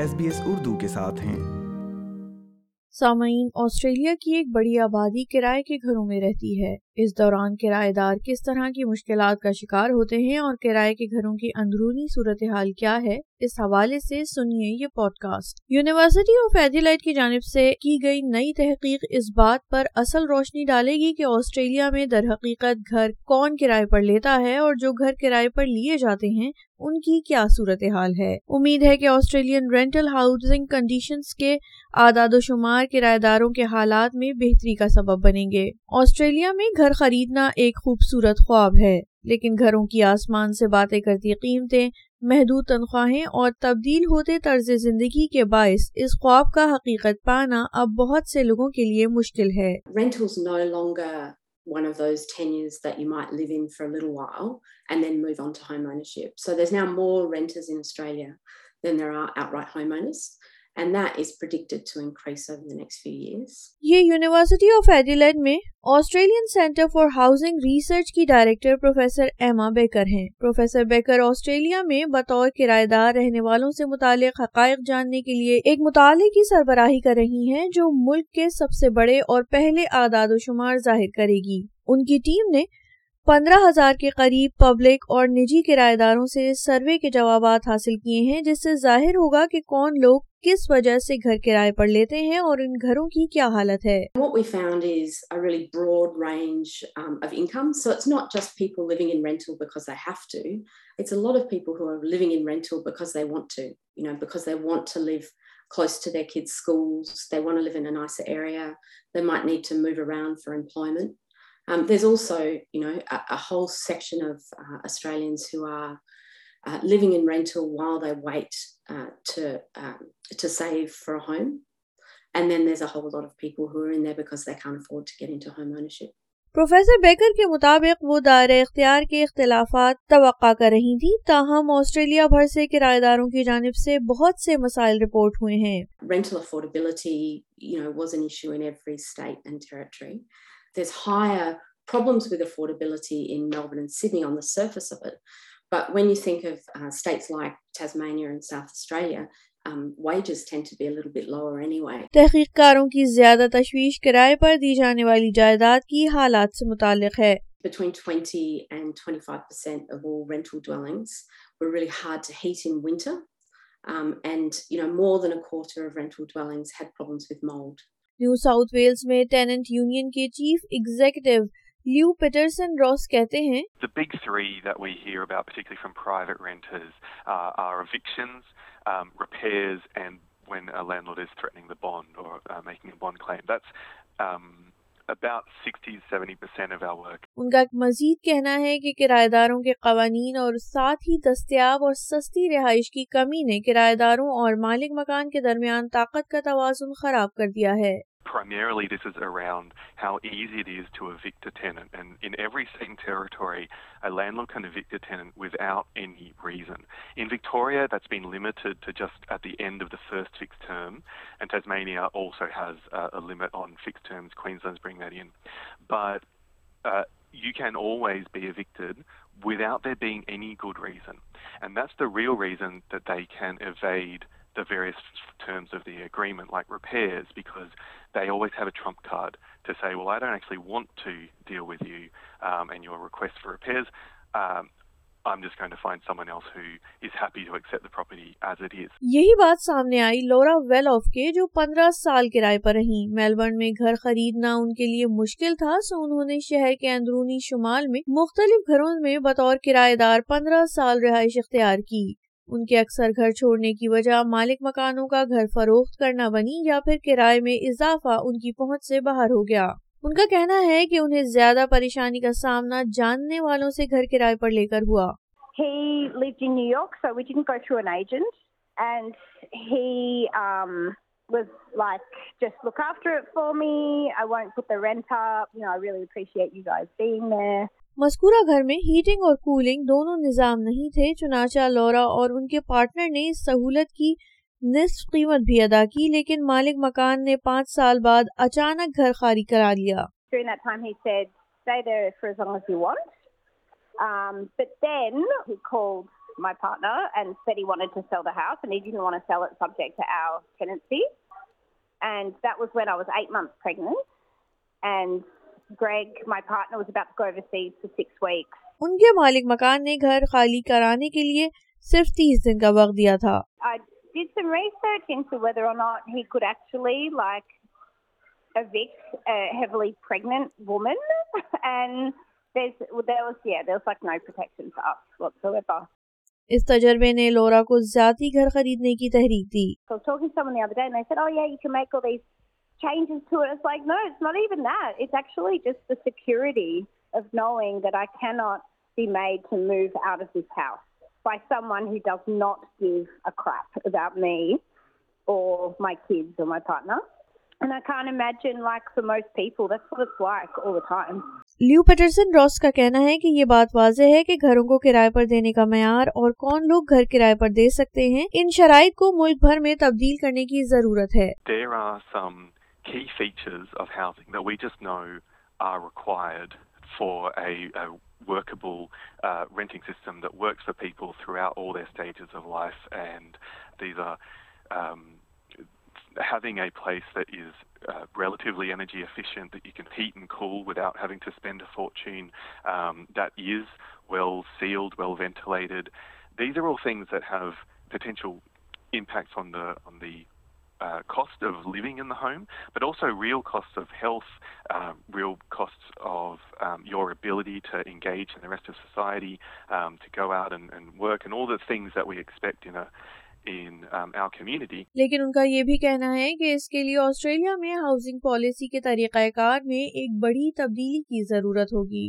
S S B Urdu کے ساتھ ہیں سامعین آسٹریلیا کی ایک بڑی آبادی کرائے کے گھروں میں رہتی ہے اس دوران کرائے دار کس طرح کی مشکلات کا شکار ہوتے ہیں اور کرائے کے گھروں کی اندرونی صورتحال کیا ہے اس حوالے سے سنیے یہ podcast university of Adelaide کی جانب سے کی گئی نئی تحقیق اس بات پر اصل روشنی ڈالے گی کہ آسٹریلیا میں درحقیقت گھر کون کرائے پر لیتا ہے اور جو گھر کرائے پر لیے جاتے ہیں ان کی کیا صورتحال ہے امید ہے کہ آسٹریلین رینٹل ہاؤسنگ کنڈیشنز کے اعداد و شمار کرایہ داروں کے حالات میں بہتری کا سبب بنیں گے آسٹریلیا میں گھر خریدنا ایک خوبصورت خواب ہے لیکن گھروں کی آسمان سے باتیں کرتی قیمتیں محدود تنخواہیں اور تبدیل ہوتے طرز زندگی کے باعث اس خواب کا حقیقت پانا اب بہت سے لوگوں کے لیے مشکل ہے یہ یونیورسٹی آف ایڈیلیڈ میں Australian centre for housing research کی ڈائریکٹر پروفیسر ایما بیکر ہیں پروفیسر بیکر آسٹریلیا میں بطور کرایہ دار رہنے والوں سے متعلق حقائق جاننے کے لیے ایک مطالعے کی سربراہی کر رہی ہیں جو ملک کے سب سے بڑے اور پہلے اعداد و شمار ظاہر کرے گی ان کی ٹیم نے پندرہ ہزار کے قریب پبلک اور نجی داروں سے سروے کے جوابات حاصل کیے ہیں جس سے ظاہر ہوگا کہ کون لوگ کس وجہ سے گھر لیتے ہیں اور ان گھروں کی کیا حالت ہے close to. to, to their kids' schools. they they want live in a nicer area. might need move around for employment. Um, there's also, you know, a, a whole section of uh, Australians who are uh, living in rental while they wait uh, to um, to save for a home, and then there's a whole lot of people who are in there because they can't afford to get into home ownership. Professor Baker کے مطابق وہ دائرہ اختیار کے اختلافات توقع کر رہی تھیں تاہم آسٹریلیا بھر سے کرایہ داروں کی جانب سے بہت سے مسائل رپورٹ ہوئے ہیں rental affordability was an issue in every state and territory this higher problems with affordability in Melbourne and Sydney on the surface of it. But when you think of uh, states like Tasmania and South Australia, um, wages tend to be a little bit lower anyway. تحقیق کاروں کی زیادہ تشویش کرائے پر دی جانے والی جائیداد کی حالات سے متعلق ہے. Between 20 and 25% of all rental dwellings were really hard to heat in winter. Um, and, you know, more than a quarter of rental dwellings had problems with mould. New South Wales میں tenant union کے chief executive Leo Patterson Ross کہتے ہیں The big three that we hear about, particularly from private renters, uh, are evictions, um, repairs, and when a landlord is threatening the bond or uh, making a bond claim. That's um, About 60, 70 of our work. ان کا ایک مزید کہنا ہے کہ کرایہ داروں کے قوانین اور ساتھ ہی دستیاب اور سستی رہائش کی کمی نے کرایہ داروں اور مالک مکان کے درمیان طاقت کا توازن خراب کر دیا ہے Primarily, this is around how easy it is to evict a tenant. And in every state and territory, a landlord can evict a tenant without any reason. In Victoria, that's been limited to just at the end of the first fixed term. And Tasmania also has a limit on fixed terms. Queensland's bringing that in. But uh, you can always be evicted without there being any good reason. And that's the real reason that they can evade the the the various terms of agreement, like repairs, repairs. because they always have a trump card to to to to say, well, I don't actually want deal with you um, Um, and your request for I'm just going find someone else who is is. happy accept property as it یہی بات سامنے آئی لورا well of کے جو پندرہ سال کرائے پر رہیں Melbourne میں گھر خریدنا ان کے لیے مشکل تھا سو انہوں نے شہر کے اندرونی شمال میں مختلف گھروں میں بطور کرایے دار پندرہ سال رہائش اختیار کی ان کے اکثر گھر چھوڑنے کی وجہ مالک مکانوں کا گھر فروخت کرنا بنی یا پھر کرائے میں اضافہ ان کی پہنچ سے باہر ہو گیا ان کا کہنا ہے کہ انہیں زیادہ پریشانی کا سامنا جاننے والوں سے گھر کرائے پر لے کر ہوا جسٹ لک آفٹر مذکورہ گھر میں ہیٹنگ اور کولنگ دونوں نظام نہیں تھے چنانچہ لورا اور ان کے پارٹنر نے اس سہولت کی نصف قیمت بھی ادا کی لیکن مالک مکان نے پانچ سال بعد اچانک گھر خاری کرا لیا um, And that was when I was eight months pregnant and ان کے کے مالک مکان نے گھر خالی کرانے لیے صرف تیس دن کا وقت دیا تھا اس تجربے نے لورا کو ذاتی گھر خریدنے کی تحریک دی changes to to it. It's it's It's it's like, like, like no, not not even that. that actually just the the security of of knowing I I cannot be made move out this house by someone who does give a crap about me or or my my kids partner. And can't imagine, for most people, that's what all time. Leo Patterson Ross کا کہنا ہے کہ یہ بات واضح ہے کہ گھروں کو کرائے پر دینے کا معیار اور کون لوگ گھر کرائے پر دے سکتے ہیں ان شرائط کو ملک بھر میں تبدیل کرنے کی ضرورت ہے There are some fungus nor are require for a workable venting system the vessel properly energy efficient well sealed well vented these are things that potential on the the لیکن ان کا یہ بھی کہنا ہے کہ اس کے لیے آسٹریلیا میں ہاؤسنگ پالیسی کے طریقہ کار میں ایک بڑی تبدیلی کی ضرورت ہوگی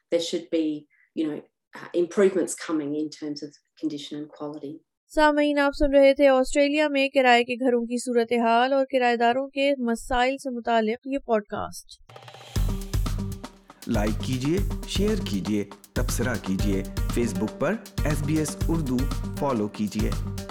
there should be, you know, uh, improvements coming in terms of condition and quality. سامعین آپ سن رہے تھے آسٹریلیا میں کرائے کے گھروں کی صورتحال اور کرائے داروں کے مسائل سے متعلق یہ پوڈ کاسٹ لائک کیجیے شیئر کیجیے تبصرہ کیجیے فیس بک پر S B S Urdu follow کیجیے